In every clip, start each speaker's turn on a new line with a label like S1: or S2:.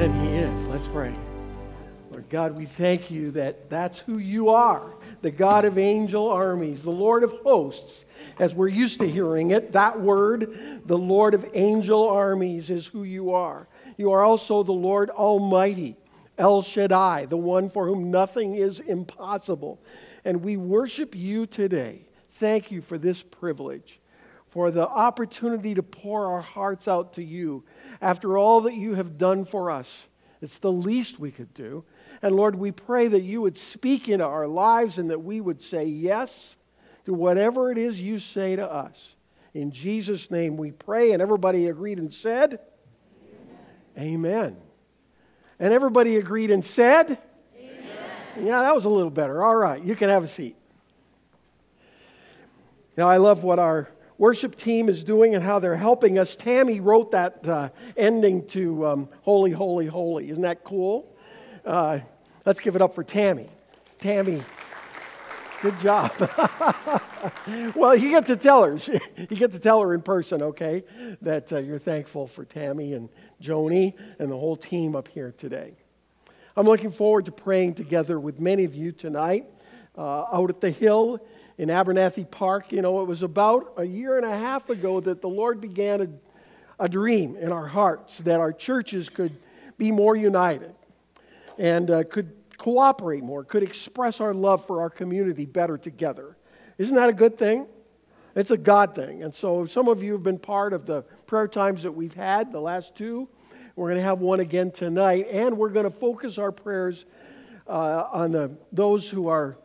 S1: And He is. Let's pray. Lord God, we thank you that that's who you are the God of angel armies, the Lord of hosts. As we're used to hearing it, that word, the Lord of angel armies, is who you are. You are also the Lord Almighty, El Shaddai, the one for whom nothing is impossible. And we worship you today. Thank you for this privilege, for the opportunity to pour our hearts out to you after all that you have done for us. It's the least we could do. And Lord, we pray that you would speak into our lives and that we would say yes to whatever it is you say to us. In Jesus' name we pray. And everybody agreed and said, Amen. Amen. And everybody agreed and said, Amen. Yeah, that was a little better. All right, you can have a seat. Now, I love what our worship team is doing and how they're helping us. Tammy wrote that uh, ending to um, Holy, Holy, Holy. Isn't that cool? Uh, let's give it up for Tammy. Tammy, good job. well, you get to tell her. You get to tell her in person, okay, that uh, you're thankful for Tammy and Joni and the whole team up here today. I'm looking forward to praying together with many of you tonight uh, out at the Hill in Abernathy Park. You know, it was about a year and a half ago that the Lord began a, a dream in our hearts that our churches could be more united and uh, could cooperate more, could express our love for our community better together. Isn't that a good thing? It's a God thing. And so some of you have been part of the prayer times that we've had, the last two. We're going to have one again tonight, and we're going to focus our prayers uh, on the, those who are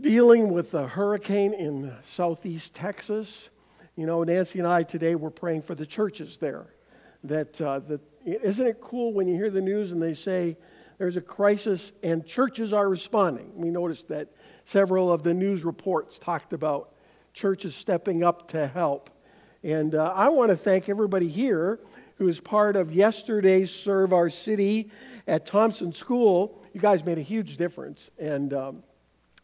S1: dealing with a hurricane in southeast Texas. You know, Nancy and I today were praying for the churches there. That, uh, that isn't it cool when you hear the news and they say there's a crisis and churches are responding? We noticed that several of the news reports talked about churches stepping up to help. And uh, I want to thank everybody here who is part of yesterday's Serve Our City at Thompson School. You guys made a huge difference. And um,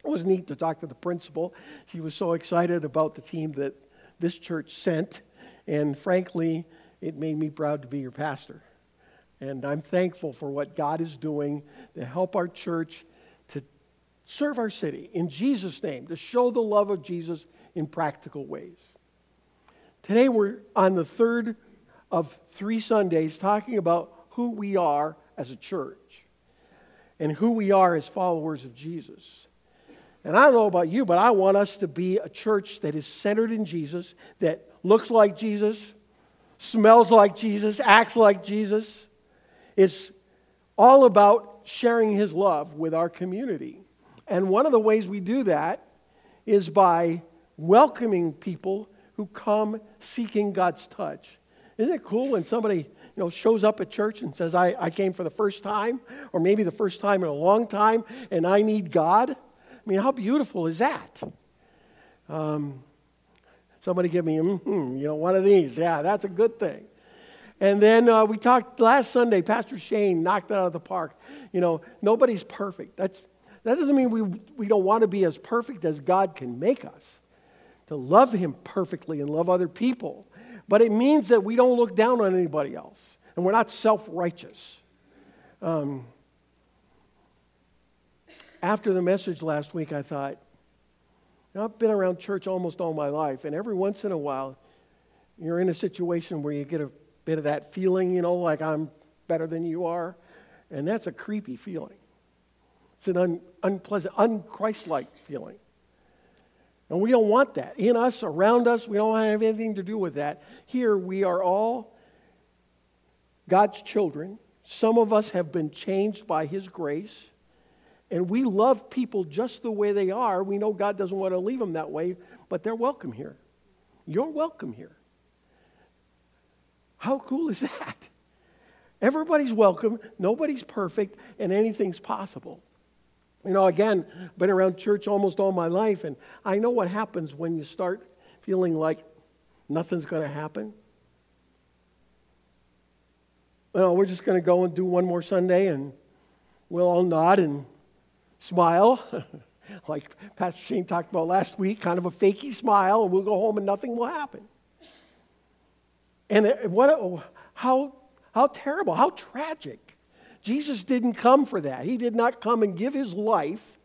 S1: it was neat to talk to the principal. She was so excited about the team that this church sent. And frankly, it made me proud to be your pastor. And I'm thankful for what God is doing to help our church to serve our city in Jesus' name, to show the love of Jesus in practical ways. Today we're on the third of three Sundays talking about who we are as a church and who we are as followers of Jesus. And I don't know about you, but I want us to be a church that is centered in Jesus, that looks like Jesus, smells like Jesus, acts like Jesus. It's all about sharing his love with our community. And one of the ways we do that is by welcoming people who come seeking God's touch. Isn't it cool when somebody you know, shows up at church and says, I, I came for the first time, or maybe the first time in a long time, and I need God? I mean, how beautiful is that? Um, Somebody give me, mm-hmm, you know, one of these. Yeah, that's a good thing. And then uh, we talked last Sunday, Pastor Shane knocked it out of the park. You know, nobody's perfect. That's, that doesn't mean we, we don't want to be as perfect as God can make us, to love Him perfectly and love other people. But it means that we don't look down on anybody else, and we're not self righteous. Um, after the message last week, I thought, now, I've been around church almost all my life, and every once in a while, you're in a situation where you get a bit of that feeling, you know, like I'm better than you are, and that's a creepy feeling. It's an un- unpleasant, unchristlike feeling. And we don't want that. In us, around us, we don't have anything to do with that. Here, we are all God's children. Some of us have been changed by His grace. And we love people just the way they are. We know God doesn't want to leave them that way, but they're welcome here. You're welcome here. How cool is that? Everybody's welcome, nobody's perfect, and anything's possible. You know, again, been around church almost all my life, and I know what happens when you start feeling like nothing's going to happen. You know, we're just going to go and do one more Sunday, and we'll all nod and smile, like Pastor Shane talked about last week, kind of a fakey smile, and we'll go home and nothing will happen. And what, how, How terrible, how tragic. Jesus didn't come for that. He did not come and give his life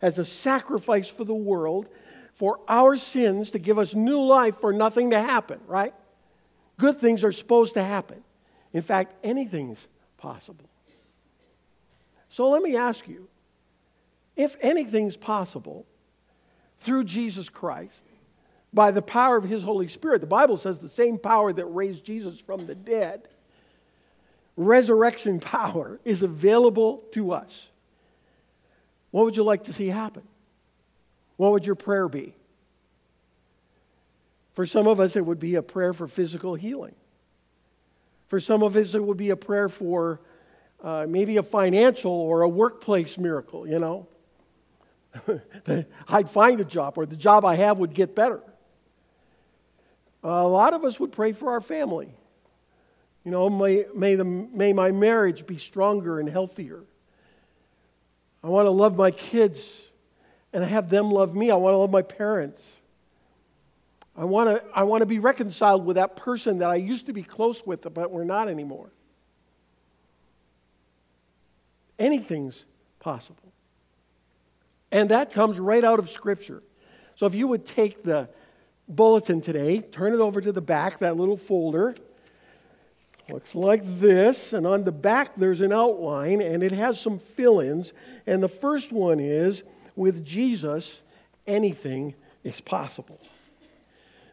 S1: as a sacrifice for the world for our sins to give us new life for nothing to happen, right? Good things are supposed to happen. In fact, anything's possible. So let me ask you if anything's possible through Jesus Christ, by the power of his Holy Spirit, the Bible says the same power that raised Jesus from the dead, resurrection power is available to us. What would you like to see happen? What would your prayer be? For some of us, it would be a prayer for physical healing. For some of us, it would be a prayer for uh, maybe a financial or a workplace miracle, you know. I'd find a job or the job I have would get better. A lot of us would pray for our family. You know, may, may, the, may my marriage be stronger and healthier. I want to love my kids and have them love me. I want to love my parents. I want to, I want to be reconciled with that person that I used to be close with, but we're not anymore. Anything's possible. And that comes right out of Scripture. So if you would take the bulletin today, turn it over to the back, that little folder. Looks like this. And on the back, there's an outline, and it has some fill ins. And the first one is with Jesus, anything is possible.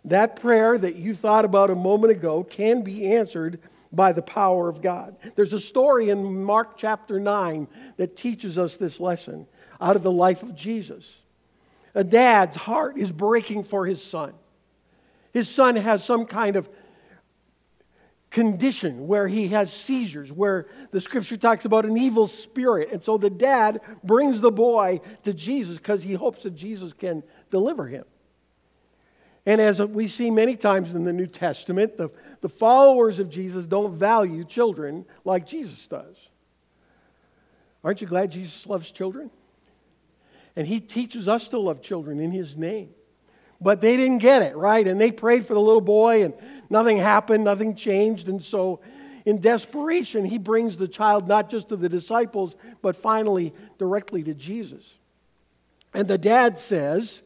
S1: That prayer that you thought about a moment ago can be answered by the power of God. There's a story in Mark chapter 9 that teaches us this lesson out of the life of Jesus. A dad's heart is breaking for his son. His son has some kind of condition where he has seizures, where the scripture talks about an evil spirit. And so the dad brings the boy to Jesus because he hopes that Jesus can deliver him. And as we see many times in the New Testament, the, the followers of Jesus don't value children like Jesus does. Aren't you glad Jesus loves children? And he teaches us to love children in his name. But they didn't get it, right? And they prayed for the little boy, and nothing happened, nothing changed. And so, in desperation, he brings the child not just to the disciples, but finally directly to Jesus. And the dad says,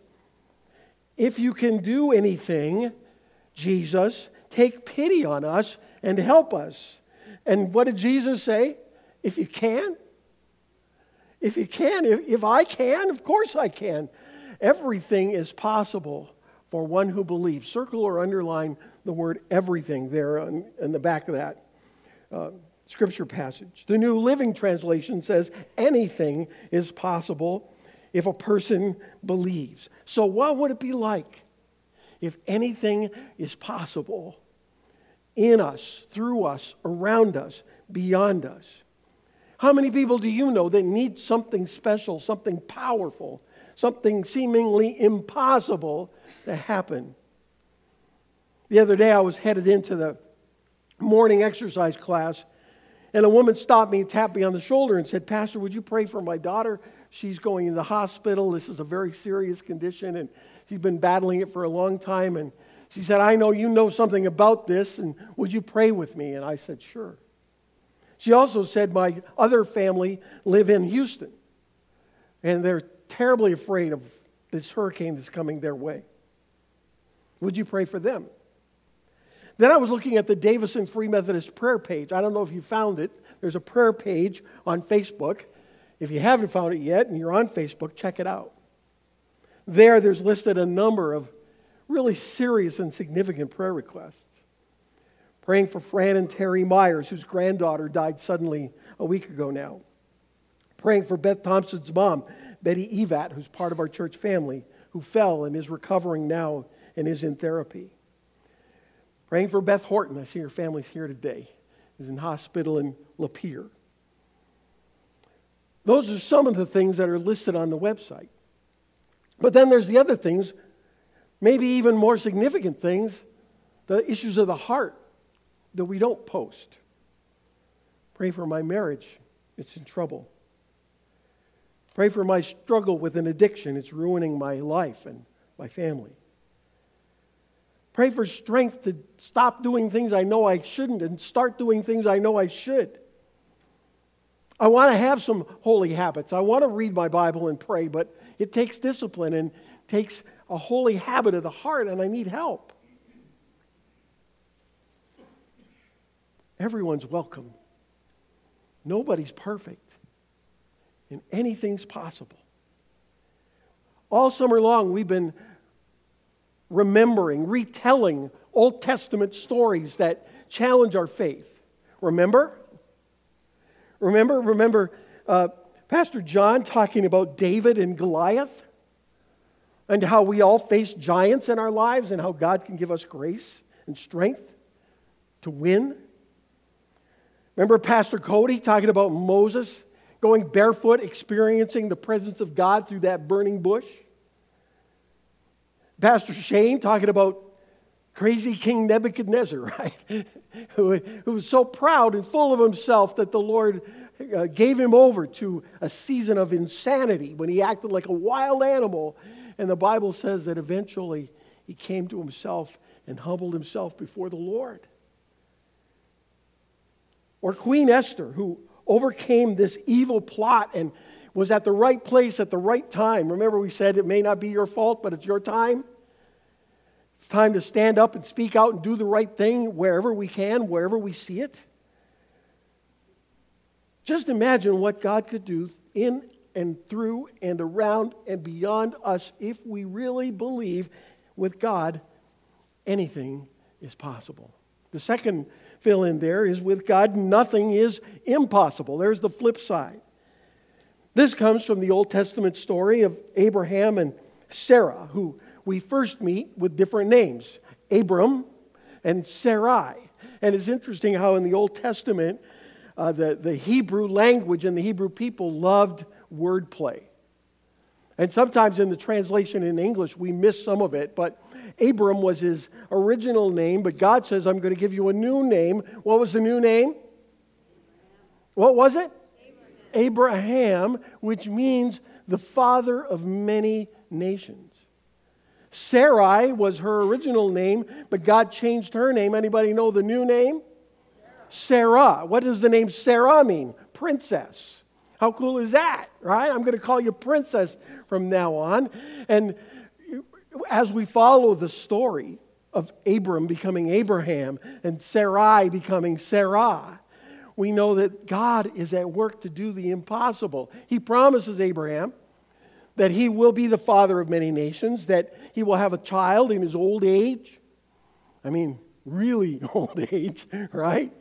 S1: if you can do anything, Jesus, take pity on us and help us. And what did Jesus say? If you can. If you can, if, if I can, of course I can. Everything is possible for one who believes. Circle or underline the word everything there on, in the back of that uh, scripture passage. The New Living Translation says anything is possible if a person believes. So, what would it be like if anything is possible in us, through us, around us, beyond us? How many people do you know that need something special, something powerful, something seemingly impossible to happen? The other day, I was headed into the morning exercise class, and a woman stopped me and tapped me on the shoulder and said, Pastor, would you pray for my daughter? She's going in the hospital. This is a very serious condition, and she's been battling it for a long time. And she said, I know you know something about this, and would you pray with me? And I said, Sure. She also said, My other family live in Houston, and they're terribly afraid of this hurricane that's coming their way. Would you pray for them? Then I was looking at the Davison Free Methodist prayer page. I don't know if you found it. There's a prayer page on Facebook. If you haven't found it yet and you're on Facebook, check it out. There, there's listed a number of really serious and significant prayer requests. Praying for Fran and Terry Myers, whose granddaughter died suddenly a week ago now. Praying for Beth Thompson's mom, Betty Evat, who's part of our church family, who fell and is recovering now and is in therapy. Praying for Beth Horton. I see her family's here today. Is in hospital in Lapeer. Those are some of the things that are listed on the website. But then there's the other things, maybe even more significant things, the issues of the heart that we don't post. Pray for my marriage, it's in trouble. Pray for my struggle with an addiction, it's ruining my life and my family. Pray for strength to stop doing things I know I shouldn't and start doing things I know I should. I want to have some holy habits. I want to read my Bible and pray, but it takes discipline and takes a holy habit of the heart, and I need help. Everyone's welcome. Nobody's perfect, and anything's possible. All summer long, we've been remembering, retelling Old Testament stories that challenge our faith. Remember? Remember? Remember uh, Pastor John talking about David and Goliath? And how we all face giants in our lives and how God can give us grace and strength to win? Remember Pastor Cody talking about Moses going barefoot, experiencing the presence of God through that burning bush? Pastor Shane talking about crazy King Nebuchadnezzar, right? who, who was so proud and full of himself that the Lord uh, gave him over to a season of insanity when he acted like a wild animal. And the Bible says that eventually he came to himself and humbled himself before the Lord. Or Queen Esther, who overcame this evil plot and was at the right place at the right time. Remember, we said it may not be your fault, but it's your time. It's time to stand up and speak out and do the right thing wherever we can, wherever we see it. Just imagine what God could do in and through and around and beyond us if we really believe with God anything is possible. The second fill in there is with God, nothing is impossible. There's the flip side. This comes from the Old Testament story of Abraham and Sarah, who we first meet with different names Abram and Sarai. And it's interesting how in the Old Testament, uh, the, the Hebrew language and the Hebrew people loved wordplay. And sometimes in the translation in English, we miss some of it, but Abram was his original name, but God says, I'm going to give you a new name. What was the new name? What was it? Abraham, Abraham which means the father of many nations. Sarai was her original name, but God changed her name. Anybody know the new name? Sarah. Sarah. What does the name Sarah mean? Princess. How cool is that, right? I'm going to call you princess from now on. And as we follow the story of Abram becoming Abraham and Sarai becoming Sarah, we know that God is at work to do the impossible. He promises Abraham that he will be the father of many nations, that he will have a child in his old age. I mean, really old age, right?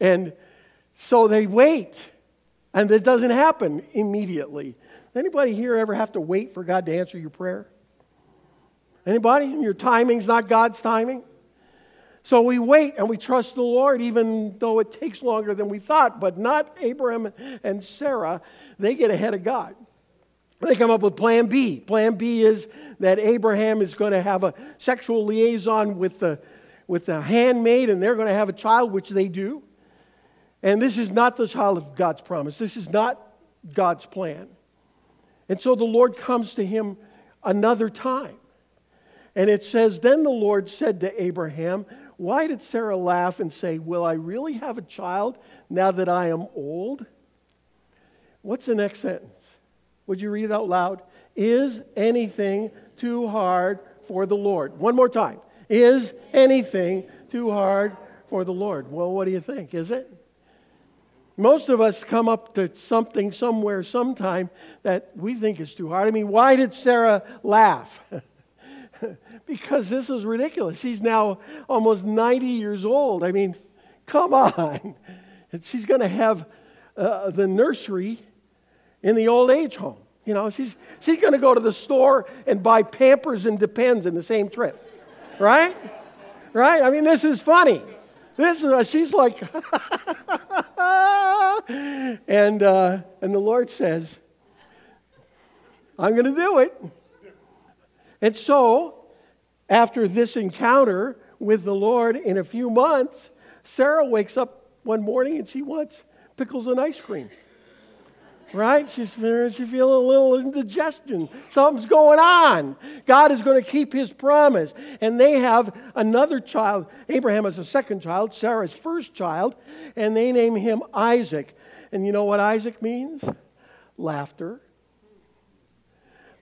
S1: And so they wait, and it doesn't happen immediately. Anybody here ever have to wait for God to answer your prayer? Anybody? Your timing's not God's timing? So we wait and we trust the Lord, even though it takes longer than we thought, but not Abraham and Sarah. They get ahead of God. They come up with plan B. Plan B is that Abraham is going to have a sexual liaison with the, with the handmaid, and they're going to have a child, which they do. And this is not the child of God's promise. This is not God's plan. And so the Lord comes to him another time. And it says, Then the Lord said to Abraham, Why did Sarah laugh and say, Will I really have a child now that I am old? What's the next sentence? Would you read it out loud? Is anything too hard for the Lord? One more time. Is anything too hard for the Lord? Well, what do you think? Is it? Most of us come up to something somewhere, sometime that we think is too hard. I mean, why did Sarah laugh? because this is ridiculous. She's now almost 90 years old. I mean, come on. And she's going to have uh, the nursery in the old age home. You know, she's, she's going to go to the store and buy Pampers and Depends in the same trip. Right? Right? I mean, this is funny. This is, uh, she's like, and, uh, and the Lord says, I'm going to do it. And so after this encounter with the Lord in a few months, Sarah wakes up one morning and she wants pickles and ice cream. right? She's, she's feeling a little indigestion. Something's going on. God is going to keep his promise. And they have another child. Abraham has a second child, Sarah's first child, and they name him Isaac. And you know what Isaac means? Laughter.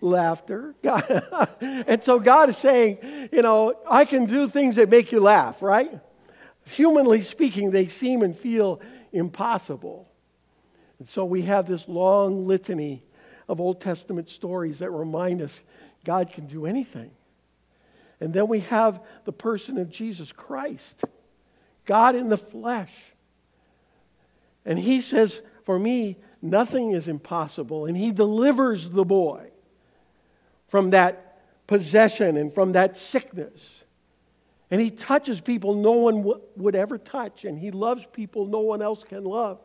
S1: Laughter. and so God is saying, you know, I can do things that make you laugh, right? Humanly speaking, they seem and feel impossible. And so we have this long litany of Old Testament stories that remind us God can do anything. And then we have the person of Jesus Christ, God in the flesh. And he says, For me, nothing is impossible. And he delivers the boy from that possession and from that sickness. And he touches people no one w- would ever touch. And he loves people no one else can love.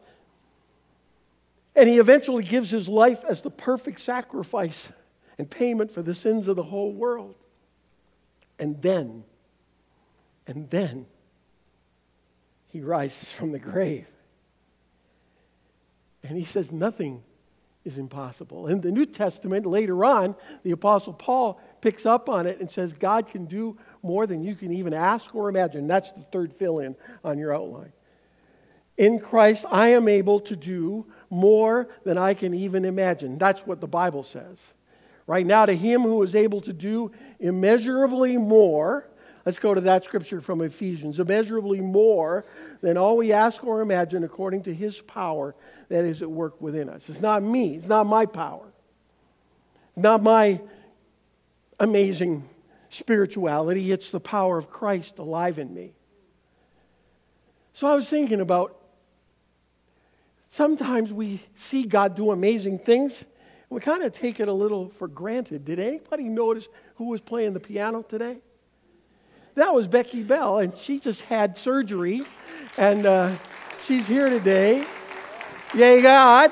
S1: And he eventually gives his life as the perfect sacrifice and payment for the sins of the whole world. And then, and then, he rises from the grave. And he says, Nothing is impossible. In the New Testament, later on, the Apostle Paul picks up on it and says, God can do more than you can even ask or imagine. That's the third fill in on your outline. In Christ, I am able to do more than I can even imagine. That's what the Bible says. Right now, to him who is able to do immeasurably more, let's go to that scripture from Ephesians immeasurably more than all we ask or imagine according to his power that is at work within us. It's not me, it's not my power, it's not my amazing spirituality, it's the power of Christ alive in me. So I was thinking about sometimes we see God do amazing things, we kind of take it a little for granted. Did anybody notice who was playing the piano today? That was Becky Bell, and she just had surgery, and uh, she's here today. Yay, God!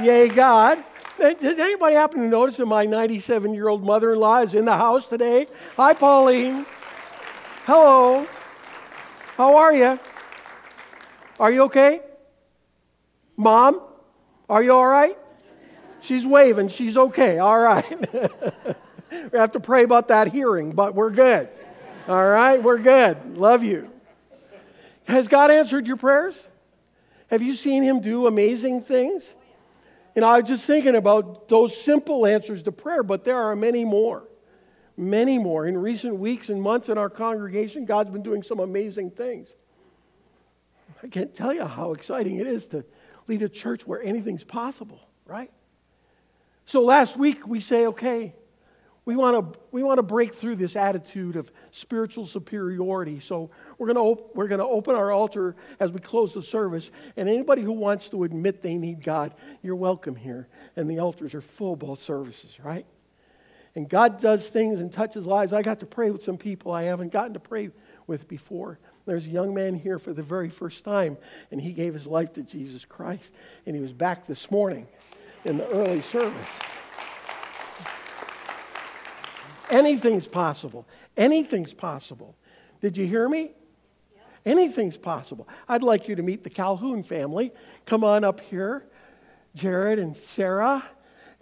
S1: Yay, God! Did anybody happen to notice that my 97 year old mother in law is in the house today? Hi, Pauline. Hello. How are you? Are you okay? Mom, are you all right? She's waving. She's okay. All right. we have to pray about that hearing, but we're good. All right? We're good. Love you. Has God answered your prayers? Have you seen Him do amazing things? And I was just thinking about those simple answers to prayer, but there are many more. Many more. In recent weeks and months in our congregation, God's been doing some amazing things. I can't tell you how exciting it is to lead a church where anything's possible, right? So last week we say, okay, we want to we want to break through this attitude of spiritual superiority. So we're going to op- we're going to open our altar as we close the service, and anybody who wants to admit they need God, you're welcome here. And the altars are full both services, right? And God does things and touches lives. I got to pray with some people I haven't gotten to pray with before. There's a young man here for the very first time, and he gave his life to Jesus Christ. And he was back this morning in the early service. Anything's possible. Anything's possible. Did you hear me? Anything's possible. I'd like you to meet the Calhoun family. Come on up here. Jared and Sarah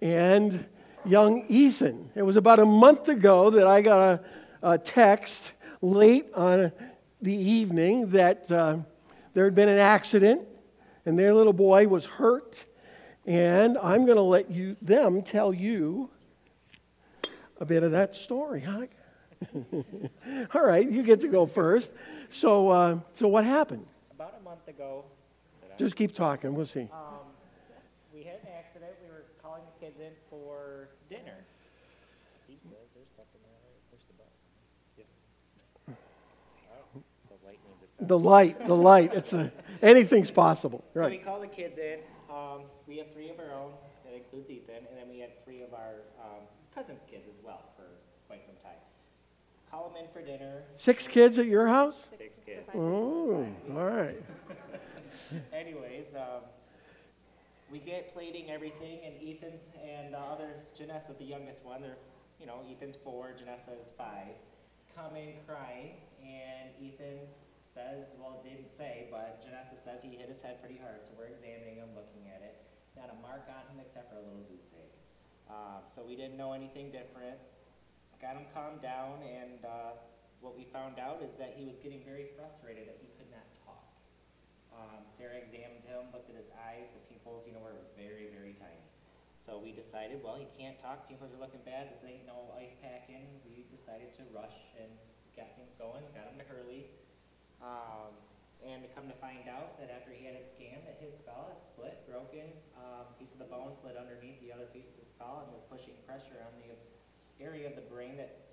S1: and young Ethan. It was about a month ago that I got a, a text late on the evening that uh, there had been an accident and their little boy was hurt. And I'm going to let you them tell you a bit of that story, huh? All right, you get to go first. So, uh, so what happened?
S2: About a month ago.
S1: Just keep talking. We'll see.
S2: Um, we had an accident. We were calling the kids in for dinner. He says there's something there. Right? Push the button. Yeah. Oh, the light means it's.
S1: The light, the light. It's a, anything's possible.
S2: So we call the kids in. Um, we have three of our own. That includes Ethan, and then we had three of our um, cousins' kids as well for quite some time. Call them in for dinner.
S1: Six kids at your house?
S2: Six kids.
S1: Oh, all right.
S2: Anyways, um, we get plating everything, and Ethan's and the other Janessa, the youngest one, they're, you know, Ethan's four, Janessa is five, come in crying, and Ethan says, well, didn't say, but Janessa says he hit his head pretty hard, so we're examining him, looking at it, not a mark on him except for a little goose egg. Um, so we didn't know anything different. Got him calmed down, and uh, what we found out is that he was getting very frustrated that he could not talk. Um, Sarah examined him, looked at his eyes. The pupils, you know, were very, very tiny. So we decided, well, he can't talk. Pupils are looking bad. This ain't no ice pack in. We decided to rush and got things going. Got him to Hurley. Um, and to come to find out that after he had a scan, that his skull is split, broken, um, piece of the bone slid underneath the other piece of the skull and was pushing pressure on the area of the brain that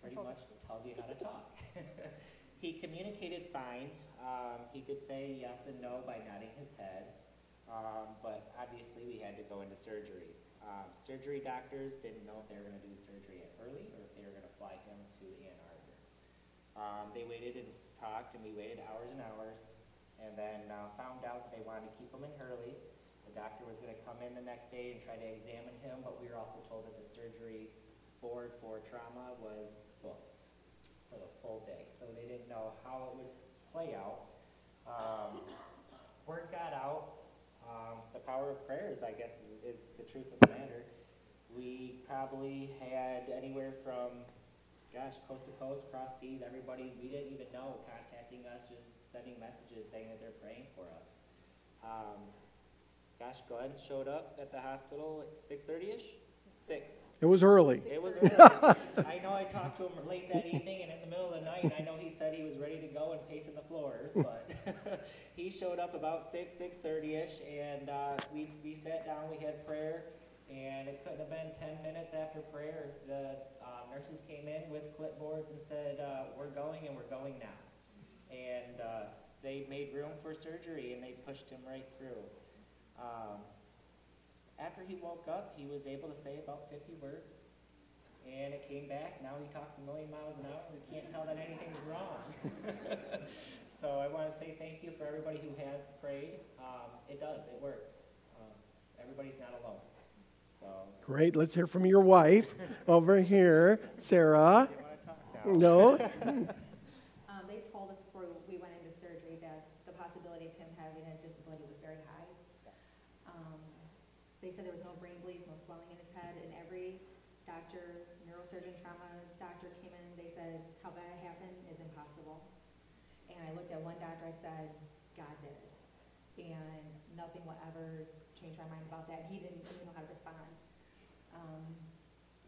S2: pretty much tells you how to talk. he communicated fine. Um, he could say yes and no by nodding his head, um, but obviously we had to go into surgery. Um, surgery doctors didn't know if they were going to do surgery at Hurley or if they were going to fly him to Ann Arbor. Um, they waited and talked, and we waited hours and hours, and then uh, found out that they wanted to keep him in Hurley. The doctor was going to come in the next day and try to examine him, but we were also told that the surgery board for trauma was booked for the full day, so they didn't know how it would play out. Um, word got out. Um, the power of prayers, I guess, is, is the truth of the matter. We probably had anywhere from, gosh, coast to coast, cross seas, everybody we didn't even know contacting us, just sending messages saying that they're praying for us. Um, gosh, Glenn showed up at the hospital at 6:30ish. Six.
S1: It was early.
S2: It was early. I know I talked to him late that evening and in the middle of the night, I know he said he was ready to go and pacing the floors, but he showed up about six, six thirty-ish, and, uh, we, we sat down, we had prayer, and it couldn't have been ten minutes after prayer, the, uh, nurses came in with clipboards and said, uh, we're going and we're going now. And, uh, they made room for surgery and they pushed him right through. Um, after he woke up, he was able to say about 50 words, and it came back. Now he talks a million miles an hour. We can't tell that anything's wrong. so I want to say thank you for everybody who has prayed. Um, it does, it works. Um, everybody's not alone. So,
S1: Great. Let's hear from your wife over here, Sarah.
S2: you want to talk now?
S1: No?
S3: Um, they told us before we went into surgery that the possibility of him having a disability was very high. Um, they said there was no brain bleeds, no swelling in his head, and every doctor, neurosurgeon, trauma doctor came in, they said, how that happened is impossible. At one doctor, I said, God did it. And nothing will ever change my mind about that. He didn't even know how to respond. Um,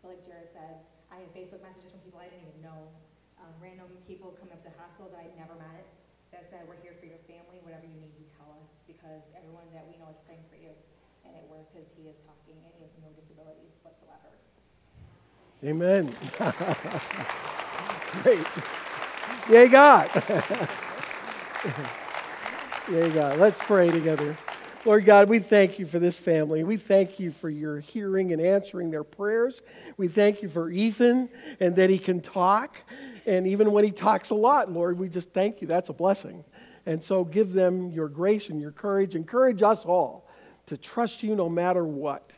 S3: but like Jared said, I had Facebook messages from people I didn't even know um, random people coming up to the hospital that I'd never met that said, we're here for your family, whatever you need, you tell us, because everyone that we know is praying for you. And it worked because he is talking and he has no disabilities whatsoever.
S1: Amen. Great. Yay, God. Yay, go. Let's pray together. Lord God, we thank you for this family. We thank you for your hearing and answering their prayers. We thank you for Ethan and that he can talk. And even when he talks a lot, Lord, we just thank you. That's a blessing. And so give them your grace and your courage. Encourage us all to trust you no matter what.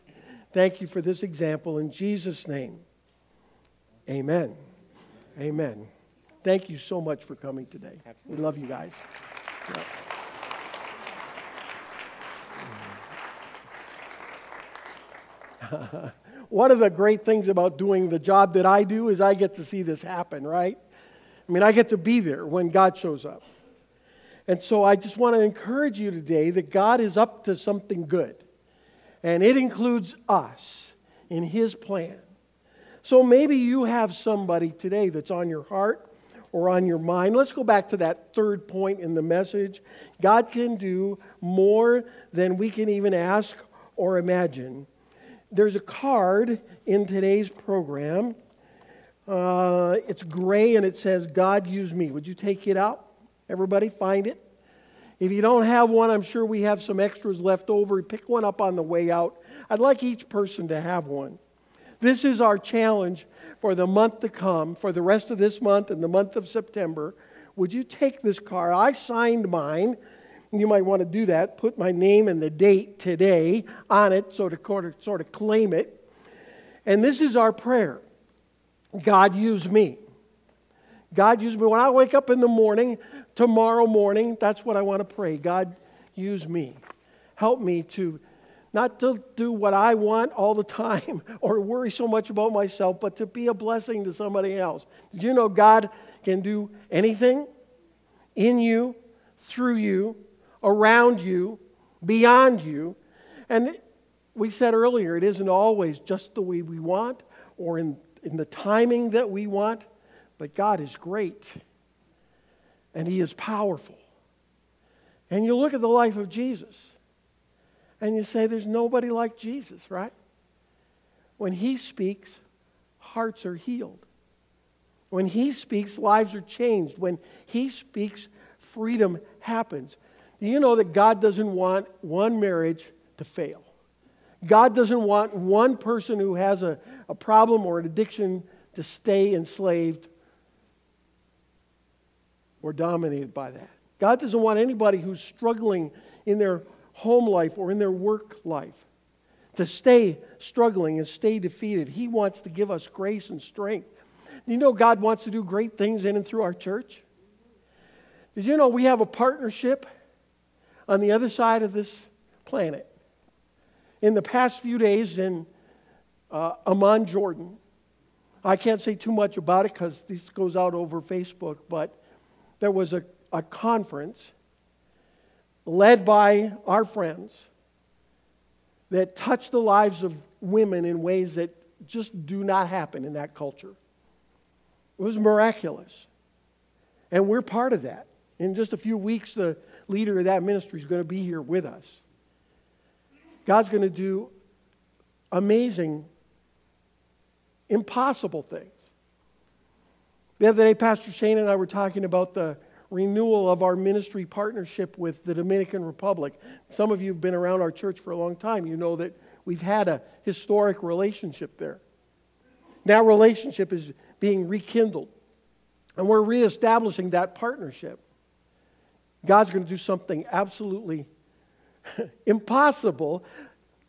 S1: Thank you for this example in Jesus' name. Amen. Amen. Thank you so much for coming today. We love you guys. Yeah. One of the great things about doing the job that I do is I get to see this happen, right? I mean, I get to be there when God shows up. And so I just want to encourage you today that God is up to something good. And it includes us in His plan. So maybe you have somebody today that's on your heart or on your mind. Let's go back to that third point in the message. God can do more than we can even ask or imagine. There's a card in today's program. Uh, it's gray and it says, God use me. Would you take it out? Everybody, find it. If you don't have one, I'm sure we have some extras left over. Pick one up on the way out. I'd like each person to have one. This is our challenge for the month to come, for the rest of this month and the month of September. Would you take this card? I signed mine. You might want to do that. Put my name and the date today on it so to sort of claim it. And this is our prayer God, use me. God, use me. When I wake up in the morning, tomorrow morning, that's what I want to pray. God, use me. Help me to not to do what I want all the time or worry so much about myself, but to be a blessing to somebody else. Did you know God can do anything in you, through you, around you, beyond you? And we said earlier, it isn't always just the way we want or in, in the timing that we want, but God is great and He is powerful. And you look at the life of Jesus and you say, There's nobody like Jesus, right? When He speaks, hearts are healed. When He speaks, lives are changed. When He speaks, freedom happens. Do you know that God doesn't want one marriage to fail? God doesn't want one person who has a, a problem or an addiction to stay enslaved or dominated by that. God doesn't want anybody who's struggling in their home life or in their work life to stay struggling and stay defeated. He wants to give us grace and strength. You know, God wants to do great things in and through our church. Did you know we have a partnership on the other side of this planet? In the past few days in uh, Amman, Jordan, I can't say too much about it because this goes out over Facebook, but there was a, a conference led by our friends that touch the lives of women in ways that just do not happen in that culture. It was miraculous. And we're part of that. In just a few weeks, the leader of that ministry is going to be here with us. God's going to do amazing, impossible things. The other day, Pastor Shane and I were talking about the renewal of our ministry partnership with the Dominican Republic. Some of you have been around our church for a long time. You know that we've had a historic relationship there. That relationship is being rekindled, and we're reestablishing that partnership. God's going to do something absolutely impossible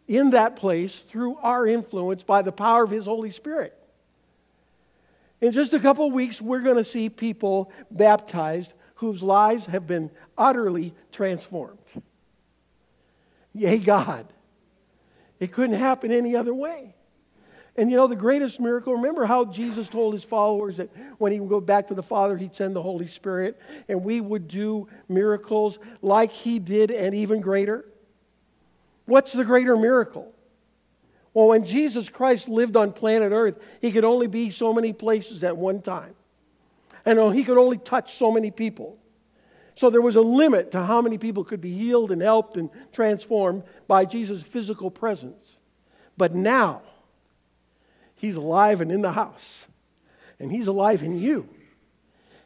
S1: in that place through our influence by the power of His Holy Spirit. In just a couple weeks, we're going to see people baptized whose lives have been utterly transformed. Yay, God. It couldn't happen any other way. And you know, the greatest miracle, remember how Jesus told his followers that when he would go back to the Father, he'd send the Holy Spirit, and we would do miracles like he did and even greater? What's the greater miracle? Well, when Jesus Christ lived on planet Earth, he could only be so many places at one time and oh, he could only touch so many people. So there was a limit to how many people could be healed and helped and transformed by Jesus' physical presence. But now, he's alive and in the house, and he's alive in you.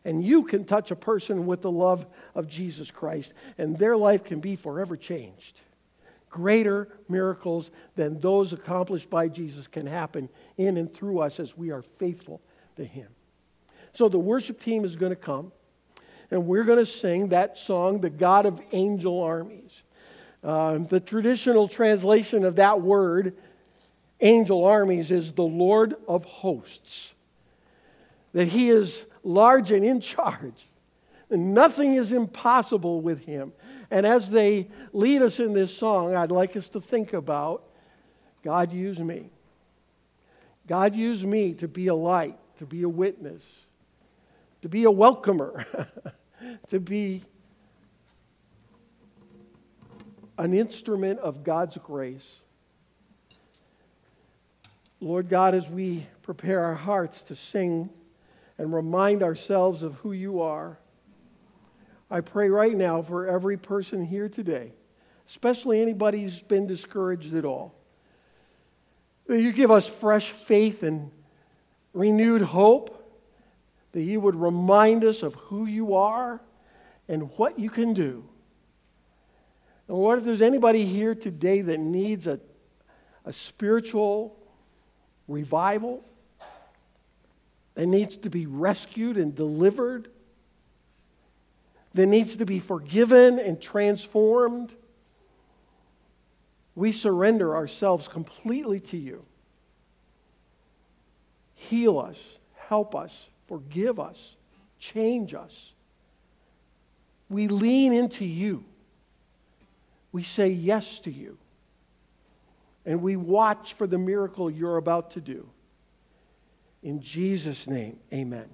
S1: And you can touch a person with the love of Jesus Christ, and their life can be forever changed. Greater miracles than those accomplished by Jesus can happen in and through us as we are faithful to him. So the worship team is going to come, and we're going to sing that song, The God of Angel Armies. Uh, the traditional translation of that word, angel armies, is the Lord of hosts. That he is large and in charge. And nothing is impossible with him. And as they lead us in this song, I'd like us to think about God use me. God use me to be a light, to be a witness, to be a welcomer, to be an instrument of God's grace. Lord God, as we prepare our hearts to sing and remind ourselves of who you are, I pray right now for every person here today, especially anybody who's been discouraged at all, that you give us fresh faith and renewed hope that you would remind us of who you are and what you can do. And what if there's anybody here today that needs a, a spiritual revival, that needs to be rescued and delivered, that needs to be forgiven and transformed? We surrender ourselves completely to you. Heal us, help us, Forgive us. Change us. We lean into you. We say yes to you. and we watch for the miracle you're about to do. In Jesus' name, amen.